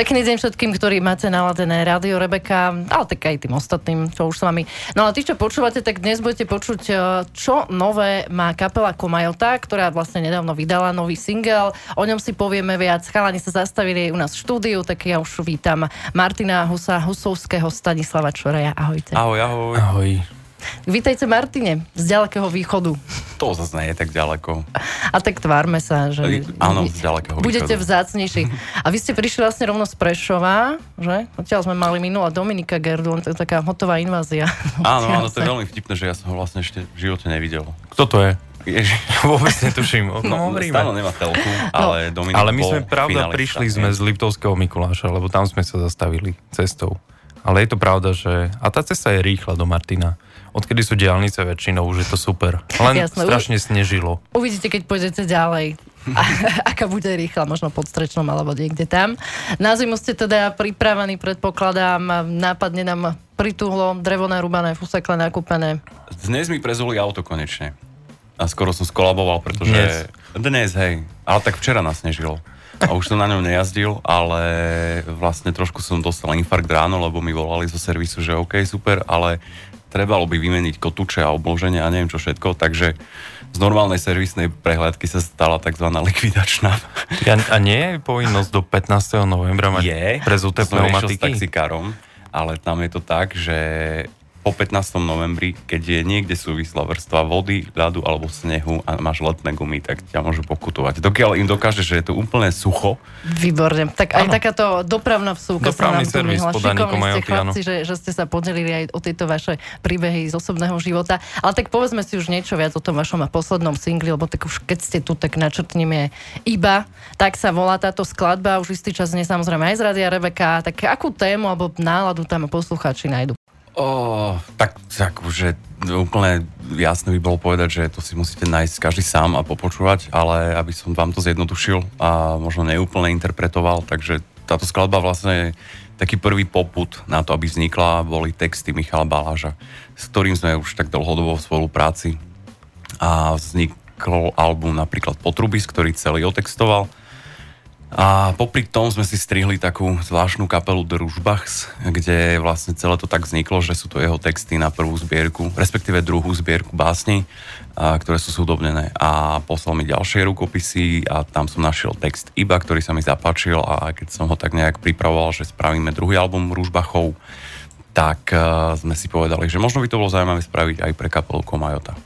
Pekný deň všetkým, ktorí máte naladené rádio Rebeka, ale tak aj tým ostatným, čo už s vami. No ale tí, čo počúvate, tak dnes budete počuť, e, čo nové má kapela Komajota, ktorá vlastne nedávno vydala nový single. O ňom si povieme viac. Chalani sa zastavili u nás v štúdiu, tak ja už vítam Martina Husa, Husovského, Stanislava Čoreja. Ahojte. Ahoj, ahoj. Ahoj. Vítajte Martine, z ďalekého východu. To zase nie je tak ďaleko. A tak tvárme sa, že... Áno, z ďalekého Budete východu. vzácnejší. A vy ste prišli vlastne rovno z Prešova, že? Odtiaľ sme mali minula Dominika Gerdu, to je taká hotová invázia. Áno, áno, to je veľmi vtipné, že ja som ho vlastne ešte v živote nevidel. Kto to je? Ježi, Vôbec netuším. No, hovoríme. stále nemá telku, ale Dominik Ale my sme, pravda, prišli sme z Liptovského Mikuláša, lebo tam sme sa zastavili cestou. Ale je to pravda, že... A tá cesta je rýchla do Martina. Odkedy sú diálnice väčšinou, už je to super. Len Jasné, strašne snežilo. Uvidíte, keď pôjdete ďalej. A, aká bude rýchla, možno pod Strečnom alebo niekde tam. Na zimu ste teda pripravení, predpokladám, nápadne nám pritúhlo, drevo narúbané, fusekle nakúpené. Dnes mi prezuli auto konečne. A skoro som skolaboval, pretože... Dnes. Dnes, hej. Ale tak včera nasnežilo. A už som na ňom nejazdil, ale vlastne trošku som dostal infarkt ráno, lebo mi volali zo servisu, že OK, super, ale trebalo by vymeniť kotúče a obloženie a neviem čo všetko, takže z normálnej servisnej prehľadky sa stala tzv. likvidačná. Ja, a nie je povinnosť do 15. novembra mať Je, prezuté som riešil s pneumatiky? taxikárom, ale tam je to tak, že po 15. novembri, keď je niekde súvislá vrstva vody, ľadu alebo snehu a máš letné gumy, tak ťa môžu pokutovať. Dokiaľ im dokáže, že je to úplne sucho, Výborne. Tak aj Áno. takáto dopravná vsúka sa nám servis podaní chlapci, že, že ste sa podelili aj o tieto vaše príbehy z osobného života. Ale tak povedzme si už niečo viac o tom vašom poslednom singli, lebo tak už keď ste tu, tak načrtneme iba. Tak sa volá táto skladba, už istý čas nie samozrejme aj z Radia Rebeka. Tak akú tému alebo náladu tam poslucháči nájdu? Oh, tak, tak už úplne jasné by bolo povedať, že to si musíte nájsť každý sám a popočúvať, ale aby som vám to zjednodušil a možno neúplne interpretoval, takže táto skladba vlastne je taký prvý poput na to, aby vznikla, boli texty Michala Baláža, s ktorým sme už tak dlhodobo v spolupráci. A vznikol album napríklad Potrubis, ktorý celý otextoval a popri tom sme si strihli takú zvláštnu kapelu Družbachs, kde vlastne celé to tak vzniklo, že sú to jeho texty na prvú zbierku, respektíve druhú zbierku básni, a, ktoré sú súdobnené. A poslal mi ďalšie rukopisy a tam som našiel text Iba, ktorý sa mi zapáčil a keď som ho tak nejak pripravoval, že spravíme druhý album Družbachov, tak uh, sme si povedali, že možno by to bolo zaujímavé spraviť aj pre kapelu Komajota.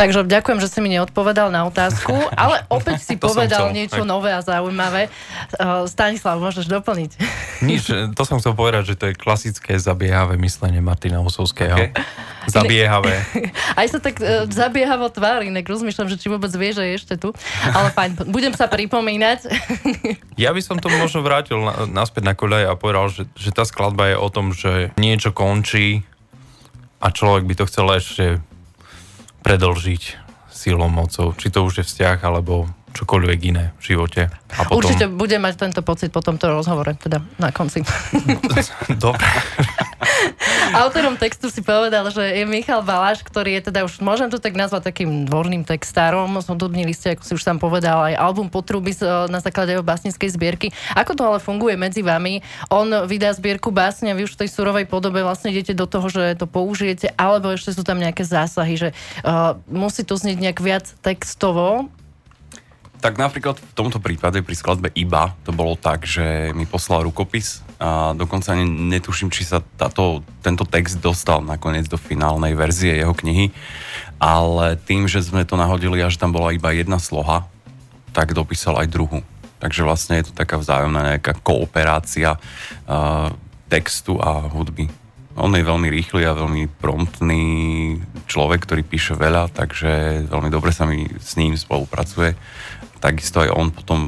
Takže ďakujem, že si mi neodpovedal na otázku, ale opäť si povedal niečo Aj. nové a zaujímavé. Uh, Stanislav, môžeš doplniť. Nič, to som chcel povedať, že to je klasické zabiehavé myslenie Martina Osovského. Okay. Zabiehavé. Aj sa tak uh, zabiehavo tvári, inak rozmýšľam, že či vôbec vie, že je ešte tu. Ale fajn, budem sa pripomínať. Ja by som to možno vrátil na, naspäť na koľaj a povedal, že, že tá skladba je o tom, že niečo končí a človek by to chcel ešte predlžiť silou mocou. Či to už je vzťah, alebo čokoľvek iné v živote. A potom... Určite budem mať tento pocit po tomto rozhovore, teda na konci. Dobre. Autorom textu si povedal, že je Michal Baláš, ktorý je teda už, môžem to tak nazvať takým dvorným textárom. Zhodobnili ste, ako si už sám povedal, aj album Potruby z- na základe jeho básnickej zbierky. Ako to ale funguje medzi vami? On vydá zbierku básne a vy už v tej surovej podobe vlastne idete do toho, že to použijete, alebo ešte sú tam nejaké zásahy, že uh, musí to znieť nejak viac textovo, Tak napríklad v tomto prípade pri skladbe Iba to bolo tak, že mi poslal rukopis a dokonca ani netuším, či sa táto, tento text dostal nakoniec do finálnej verzie jeho knihy, ale tým, že sme to nahodili a že tam bola iba jedna sloha, tak dopísal aj druhú. Takže vlastne je to taká vzájomná nejaká kooperácia uh, textu a hudby. On je veľmi rýchly a veľmi promptný človek, ktorý píše veľa, takže veľmi dobre sa mi s ním spolupracuje. Takisto aj on potom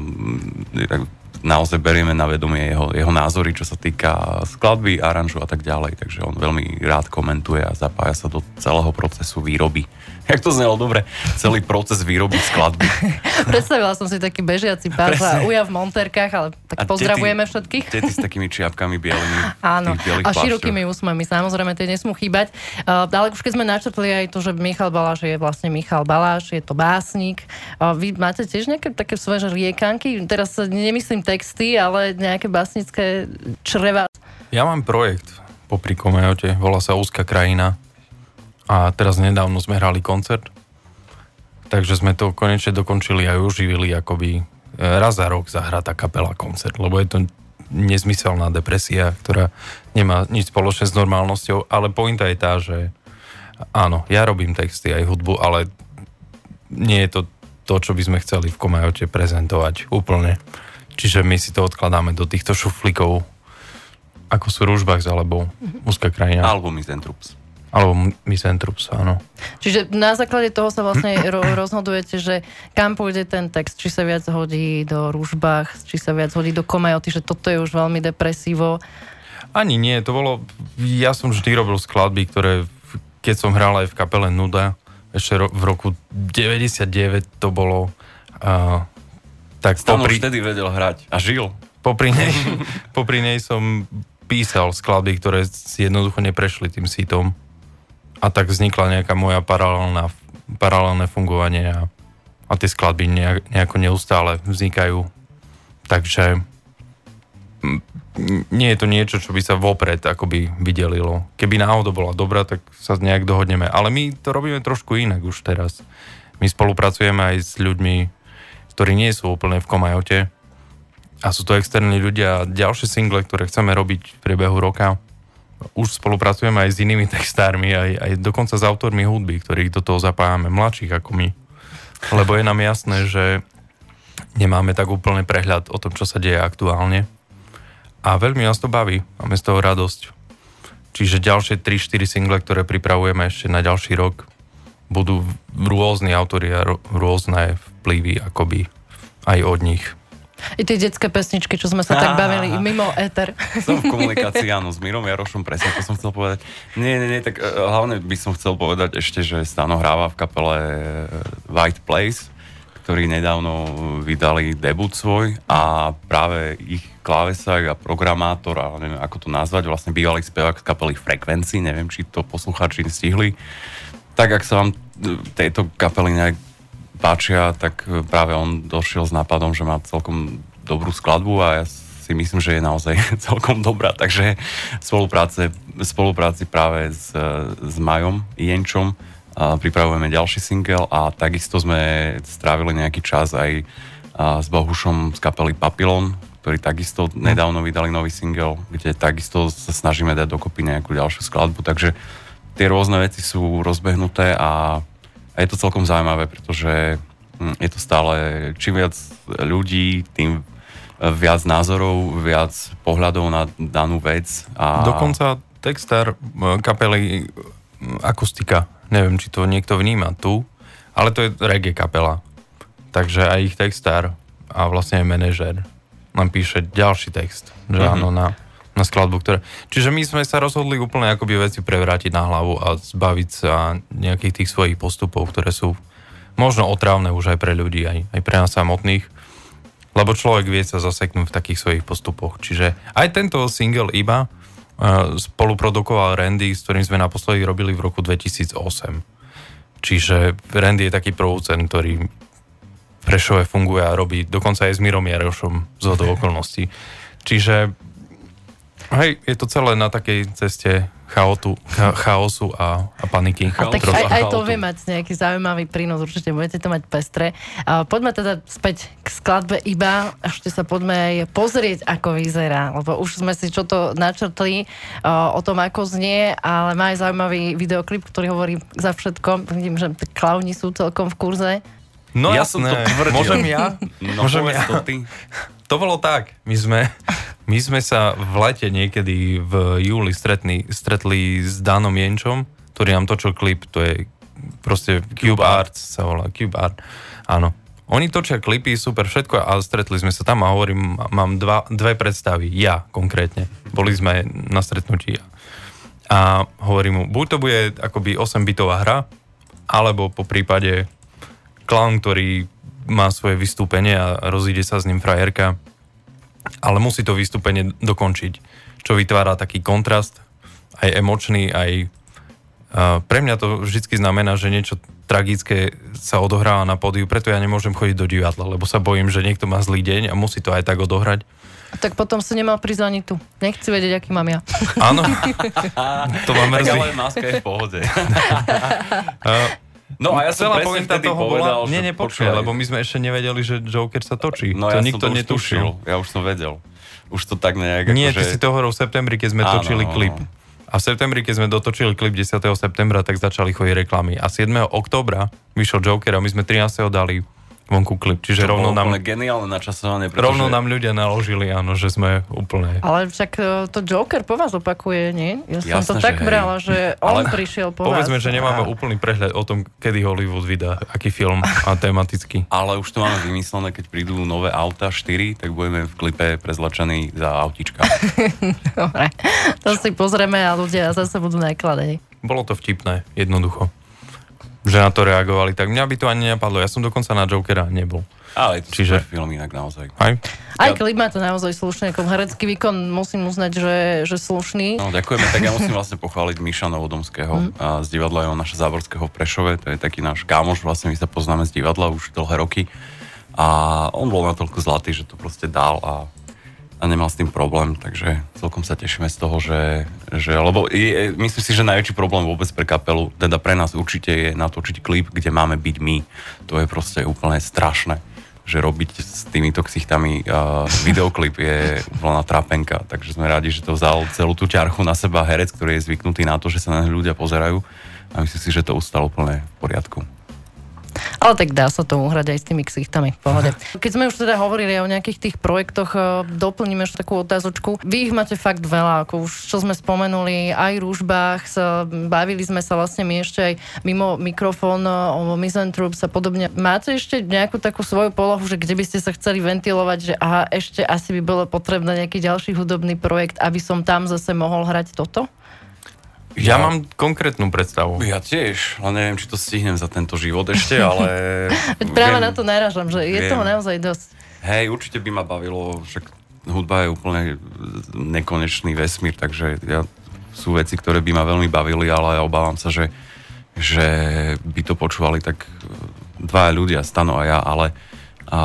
mm, naozaj berieme na vedomie jeho, jeho názory, čo sa týka skladby, aranžu a tak ďalej. Takže on veľmi rád komentuje a zapája sa do celého procesu výroby. Jak to znelo dobre, celý proces výroby skladby. Predstavila som si taký bežiaci pár za Presne. uja v monterkách, ale tak A pozdravujeme tety- všetkých. Tety s takými čiapkami bielými. Áno, a širokými úsmami, samozrejme, tie nesmú chýbať. Uh, ale už keď sme načrtli aj to, že Michal Baláš je vlastne Michal Baláš, je to básnik. Uh, vy máte tiež nejaké také svoje riekanky? Teraz nemyslím texty, ale nejaké básnické čreva. Ja mám projekt popri Komejote, volá sa Úzka krajina a teraz nedávno sme hrali koncert, takže sme to konečne dokončili a uživili akoby e, raz za rok zahrá tá kapela koncert, lebo je to nezmyselná depresia, ktorá nemá nič spoločné s normálnosťou, ale pointa je tá, že áno, ja robím texty aj hudbu, ale nie je to to, čo by sme chceli v Komajote prezentovať úplne. Čiže my si to odkladáme do týchto šuflikov, ako sú Ružbachs alebo Úzka krajina. Alebo Mizentrups. Alebo Misentrups, áno. Čiže na základe toho sa vlastne ro- rozhodujete, že kam pôjde ten text, či sa viac hodí do Ružbach, či sa viac hodí do Komajoty, že toto je už veľmi depresívo. Ani nie, to bolo... Ja som vždy robil skladby, ktoré, keď som hral aj v kapele Nuda, ešte ro- v roku 99 to bolo... Uh, tak Stano popri, už vtedy vedel hrať a žil. popri, nej, popri nej som písal skladby, ktoré si jednoducho neprešli tým sítom. A tak vznikla nejaká moja paralelná, paralelné fungovanie a, a tie skladby nejak, nejako neustále vznikajú. Takže nie je to niečo, čo by sa vopred akoby vydelilo. Keby náhodou bola dobrá, tak sa nejak dohodneme. Ale my to robíme trošku inak už teraz. My spolupracujeme aj s ľuďmi, ktorí nie sú úplne v komajote. A sú to externí ľudia. Ďalšie single, ktoré chceme robiť v priebehu roka, už spolupracujeme aj s inými textármi, aj, aj dokonca s autormi hudby, ktorých do toho zapájame, mladších ako my. Lebo je nám jasné, že nemáme tak úplne prehľad o tom, čo sa deje aktuálne. A veľmi nás to baví, máme z toho radosť. Čiže ďalšie 3-4 single, ktoré pripravujeme ešte na ďalší rok, budú rôzni autori a rôzne vplyvy akoby aj od nich. I tie detské pesničky, čo sme sa tak bavili mimo éter. Som v komunikácii, áno, s Mirom Jarošom, presne to som chcel povedať. Nie, nie, nie, tak uh, hlavne by som chcel povedať ešte, že Stano hráva v kapele eh, White Place, ktorí nedávno vydali debut svoj a práve ich klávesák a programátor, a neviem ako to nazvať, vlastne bývalý spevák z kapely Frekvenci, neviem, či to poslucháči stihli. Tak ak sa vám eh, tejto kapely nejak páčia, tak e, práve on došiel s nápadom, že má celkom dobrú skladbu a ja si myslím, že je naozaj celkom dobrá, takže spolupráce, spolupráci práve s, s Majom Jenčom a pripravujeme ďalší single a takisto sme strávili nejaký čas aj a, s Bohušom z kapely Papillon, ktorí takisto nedávno vydali nový single, kde takisto sa snažíme dať dokopy nejakú ďalšiu skladbu, takže tie rôzne veci sú rozbehnuté a a je to celkom zaujímavé, pretože hm, je to stále, čím viac ľudí, tým viac názorov, viac pohľadov na danú vec. A... Dokonca textár eh, kapely hm, Akustika, neviem, či to niekto vníma tu, ale to je reggae kapela. Takže aj ich textár a vlastne aj manažer nám píše ďalší text, že mm-hmm. áno, na na skladbu, ktoré... Čiže my sme sa rozhodli úplne akoby veci prevrátiť na hlavu a zbaviť sa nejakých tých svojich postupov, ktoré sú možno otravné už aj pre ľudí, aj, aj pre nás samotných, lebo človek vie sa zaseknúť v takých svojich postupoch. Čiže aj tento single iba uh, spoluprodukoval Randy, s ktorým sme naposledy robili v roku 2008. Čiže Randy je taký producent, ktorý Prešove funguje a robí dokonca aj s Mirom Jarošom z okolností. Čiže Hej, je to celé na takej ceste chaotu, cha, chaosu a, a paniky. A tak aj, aj to vie mať nejaký zaujímavý prínos, určite budete to mať pestre. A poďme teda späť k skladbe iba, ešte sa poďme aj pozrieť, ako vyzerá, lebo už sme si čo to načrtli o, o tom, ako znie, ale má aj zaujímavý videoklip, ktorý hovorí za všetko. Vidím, že klauni sú celkom v kurze. No ja jasné, som to tvrdil. môžem ja? No, môžem ja? to ty. To bolo tak. My sme, my sme sa v lete niekedy v júli stretli, stretli s Danom Jenčom, ktorý nám točil klip, to je proste Cube, Cube Arts sa volá, Cube Art, áno. Oni točia klipy, super všetko a stretli sme sa tam a hovorím, mám dva, dve predstavy, ja konkrétne. Boli sme na stretnutí a hovorím mu, buď to bude akoby 8-bitová hra, alebo po prípade clown, ktorý má svoje vystúpenie a rozíde sa s ním frajerka, ale musí to vystúpenie dokončiť, čo vytvára taký kontrast, aj emočný, aj pre mňa to vždy znamená, že niečo tragické sa odohráva na pódiu, preto ja nemôžem chodiť do divadla, lebo sa bojím, že niekto má zlý deň a musí to aj tak odohrať. Tak potom si nemal prísť ani tu. Nechci vedieť, aký mám ja. Áno, to ma Tak mrzí. ale maska je v pohode. No a ja som Celá presne vtedy toho povedal, bola... že Nie, nepočuj, počúvaj, lebo my sme ešte nevedeli, že Joker sa točí. No to ja nikto to už netušil. tušil, ja už som vedel. Už to tak nejak Nie, akože... ty si to hovoril v septembri, keď sme Áno, točili no, klip. no. A v septembri, keď sme dotočili klip 10. septembra, tak začali chodiť reklamy. A 7. októbra vyšiel Joker a my sme 13. dali vonku klip. Čiže To rovno nám, geniálne načasovanie, pretože... rovno nám ľudia naložili, áno, že sme úplne... Ale však e, to Joker po vás opakuje, nie? Ja som to tak hej. brala, že on Ale prišiel po Povedzme, vás. že nemáme úplný prehľad o tom, kedy Hollywood vydá, aký film a tematicky. Ale už to máme vymyslené, keď prídu nové auta 4, tak budeme v klipe prezlačení za autička. Dobre, to si pozrieme a ľudia zase budú nakladení. Bolo to vtipné, jednoducho. Že na to reagovali. Tak mňa by to ani nenapadlo. Ja som dokonca na Jokera nebol. Ale to Čiže- film inak naozaj. Aj? Aj Ja- klip má to naozaj slušný, ako herecký výkon musím uznať, že, že slušný. No, ďakujeme. Tak ja musím vlastne pochváliť Miša Novodomského mm. z divadla Jonáša Záborského v Prešove. To je taký náš kámoš, vlastne my sa poznáme z divadla už dlhé roky. A on bol natoľko zlatý, že to proste dal a, a nemal s tým problém, takže celkom sa tešíme z toho, že, že lebo je, myslím si, že najväčší problém vôbec pre kapelu, teda pre nás určite je natočiť klip, kde máme byť my. To je proste úplne strašné že robiť s týmito ksichtami uh, videoklip je úplná trápenka, takže sme radi, že to vzal celú tú ťarchu na seba herec, ktorý je zvyknutý na to, že sa na ľudia pozerajú a myslím si, že to ustalo úplne v poriadku. Ale tak dá sa to uhrať aj s tými ksichtami, v pohode. Keď sme už teda hovorili o nejakých tých projektoch, eh, doplníme ešte takú otázočku. Vy ich máte fakt veľa, ako už čo sme spomenuli, aj rúžbách, sa, bavili sme sa vlastne my ešte aj mimo mikrofón eh, o Misanthropes a podobne. Máte ešte nejakú takú svoju polohu, že kde by ste sa chceli ventilovať, že aha, ešte asi by bolo potrebné nejaký ďalší hudobný projekt, aby som tam zase mohol hrať toto? Ja, Ja- mám konkrétnu predstavu. Ja tiež, ale neviem, či to stihnem za tento život ešte, ale... Práve viem- na to narážam, že je viem. toho naozaj dosť. Hej, určite by ma bavilo, však hudba je úplne nekonečný vesmír, takže ja, sú veci, ktoré by ma veľmi bavili, ale obávam sa, že, že by to počúvali tak dvaja ľudia, Stano a ja, ale a,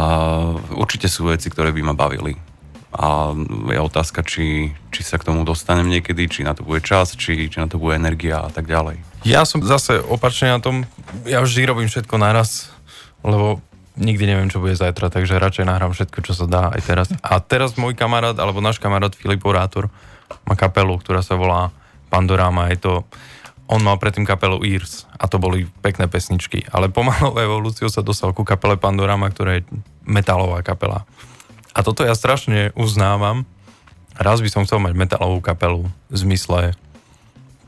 určite sú veci, ktoré by ma bavili. A je otázka, či, či sa k tomu dostanem niekedy, či na to bude čas, či, či na to bude energia a tak ďalej. Ja som zase opačne na tom, ja vždy robím všetko naraz, lebo nikdy neviem, čo bude zajtra, takže radšej nahrám všetko, čo sa dá aj teraz. A teraz môj kamarát, alebo náš kamarát Filip Orátor má kapelu, ktorá sa volá Pandorama. Je to, on mal predtým kapelu Ears a to boli pekné pesničky, ale pomalou evolúciou sa dostal ku kapele Pandorama, ktorá je metalová kapela. A toto ja strašne uznávam. Raz by som chcel mať metalovú kapelu v zmysle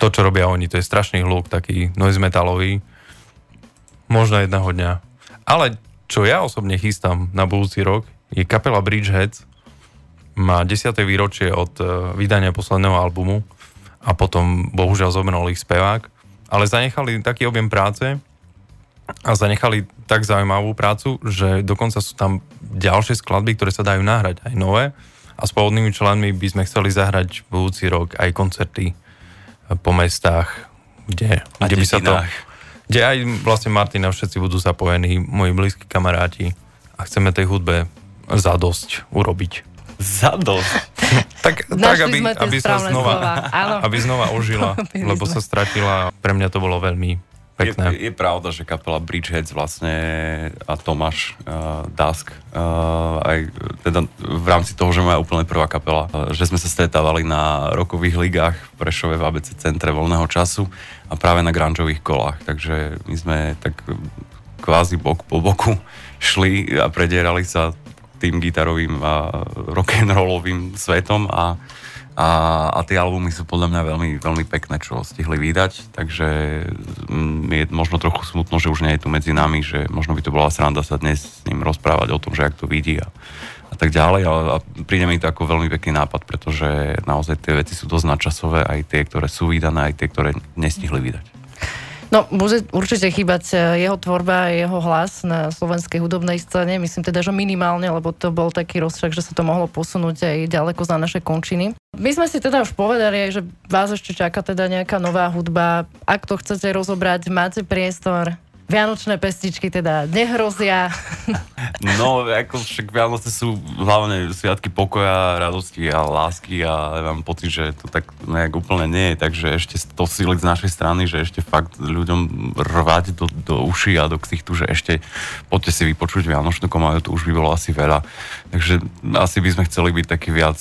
to, čo robia oni, to je strašný hluk, taký noise metalový. Možno jedného dňa. Ale čo ja osobne chystám na budúci rok, je kapela Bridgeheads. Má 10. výročie od eh, vydania posledného albumu a potom bohužiaľ zomrel ich spevák. Ale zanechali taký objem práce a zanechali tak zaujímavú prácu, že dokonca sú tam ďalšie skladby, ktoré sa dajú nahrať aj nové a s pôvodnými členmi by sme chceli zahrať budúci rok aj koncerty po mestách, kde, A kde by sa to... Kde aj vlastne Martina všetci budú zapojení, moji blízki kamaráti a chceme tej hudbe zadosť urobiť. Zadosť. Tak, tak aby, sme aby sa znova, slova. Aby znova ožila, lebo sme. sa stratila. Pre mňa to bolo veľmi pekné. Je, je pravda, že kapela Bridgeheads vlastne a Tomáš uh, Dusk, uh, aj teda v rámci toho, že moja úplne prvá kapela, uh, že sme sa stretávali na rokových ligách v Prešove v ABC centre voľného času a práve na granžových kolách. Takže my sme tak kvázi bok po boku šli a predierali sa tým gitarovým a rock'n'rollovým svetom a a, a tie albumy sú podľa mňa veľmi, veľmi pekné, čo stihli vydať, takže mm, je možno trochu smutno, že už nie je tu medzi nami, že možno by to bola sranda sa dnes s ním rozprávať o tom, že ak to vidí a, a tak ďalej, ale a príde mi to ako veľmi pekný nápad, pretože naozaj tie veci sú dosť nadčasové, aj tie, ktoré sú vydané, aj tie, ktoré nestihli vydať. No, bude určite chýbať e, jeho tvorba a jeho hlas na slovenskej hudobnej scéne. Myslím teda, že minimálne, lebo to bol taký rozšak, že sa to mohlo posunúť aj ďaleko za naše končiny. My sme si teda už povedali, že vás ešte čaká teda nejaká nová hudba. Ak to chcete rozobrať, máte priestor. Vianočné pestičky teda nehrozia. No, ako však Vianoce sú hlavne sviatky pokoja, radosti a lásky a ja mám pocit, že to tak nejak úplne nie je, takže ešte to síliť z našej strany, že ešte fakt ľuďom rvať do, do uši a do ksichtu, že ešte poďte si vypočuť Vianočnú komaju, to už by bolo asi veľa. Takže asi by sme chceli byť taký viac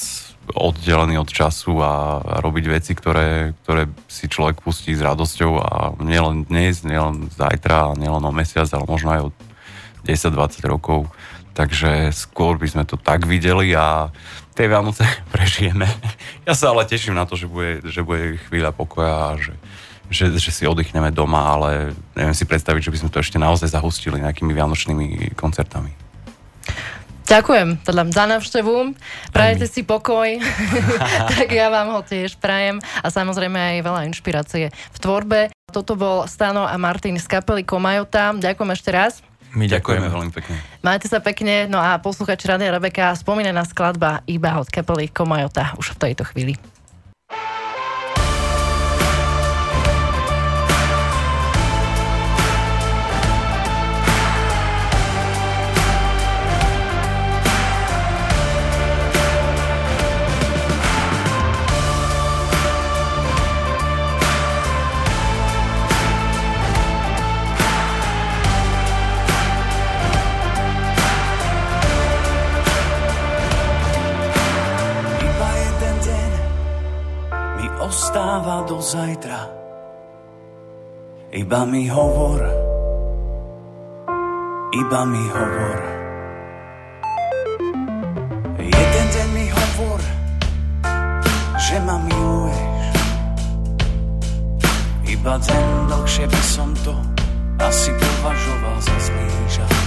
oddelený od času a, robiť veci, ktoré, ktoré si človek pustí s radosťou a nielen dnes, nielen zajtra, nielen o mesiac, ale možno aj o 10-20 rokov. Takže skôr by sme to tak videli a tie Vianoce prežijeme. Ja sa ale teším na to, že bude, že bude chvíľa pokoja a že, že, že si oddychneme doma, ale neviem si predstaviť, že by sme to ešte naozaj zahustili nejakými vianočnými koncertami. Ďakujem teda za návštevu. Prajete si pokoj, tak ja vám ho tiež prajem a samozrejme aj veľa inšpirácie v tvorbe. Toto bol Stano a Martin z kapely Komajota. Ďakujem ešte raz. My ďakujeme veľmi pekne. Majte sa pekne, no a poslúchač Radia Rebeka, spomínaná skladba iba od kapely Komajota už v tejto chvíli. Ostáva do zajtra. Iba mi hovor, iba mi hovor. Jeden deň mi hovor, že ma miluješ. Iba deň dlhšie by som to asi považoval za zmýžať.